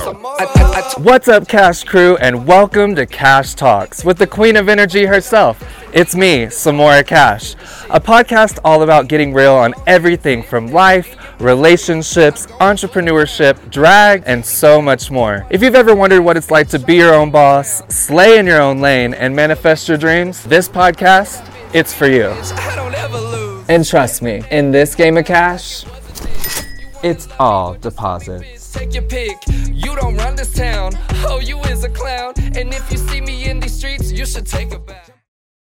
What's up, Cash Crew, and welcome to Kash Talks with the Queen of Energy herself. It's me, Samora Kash, a podcast all about getting real on everything from life, relationships, entrepreneurship, drag, and so much more. If you've ever wondered what it's like to be your own boss, slay in your own lane, and manifest your dreams, this podcast, it's for you. And trust me, in this game of cash, it's all deposits. Take your pick. You don't run this town. Oh, you is a clown. And if you see me in these streets, you should take a.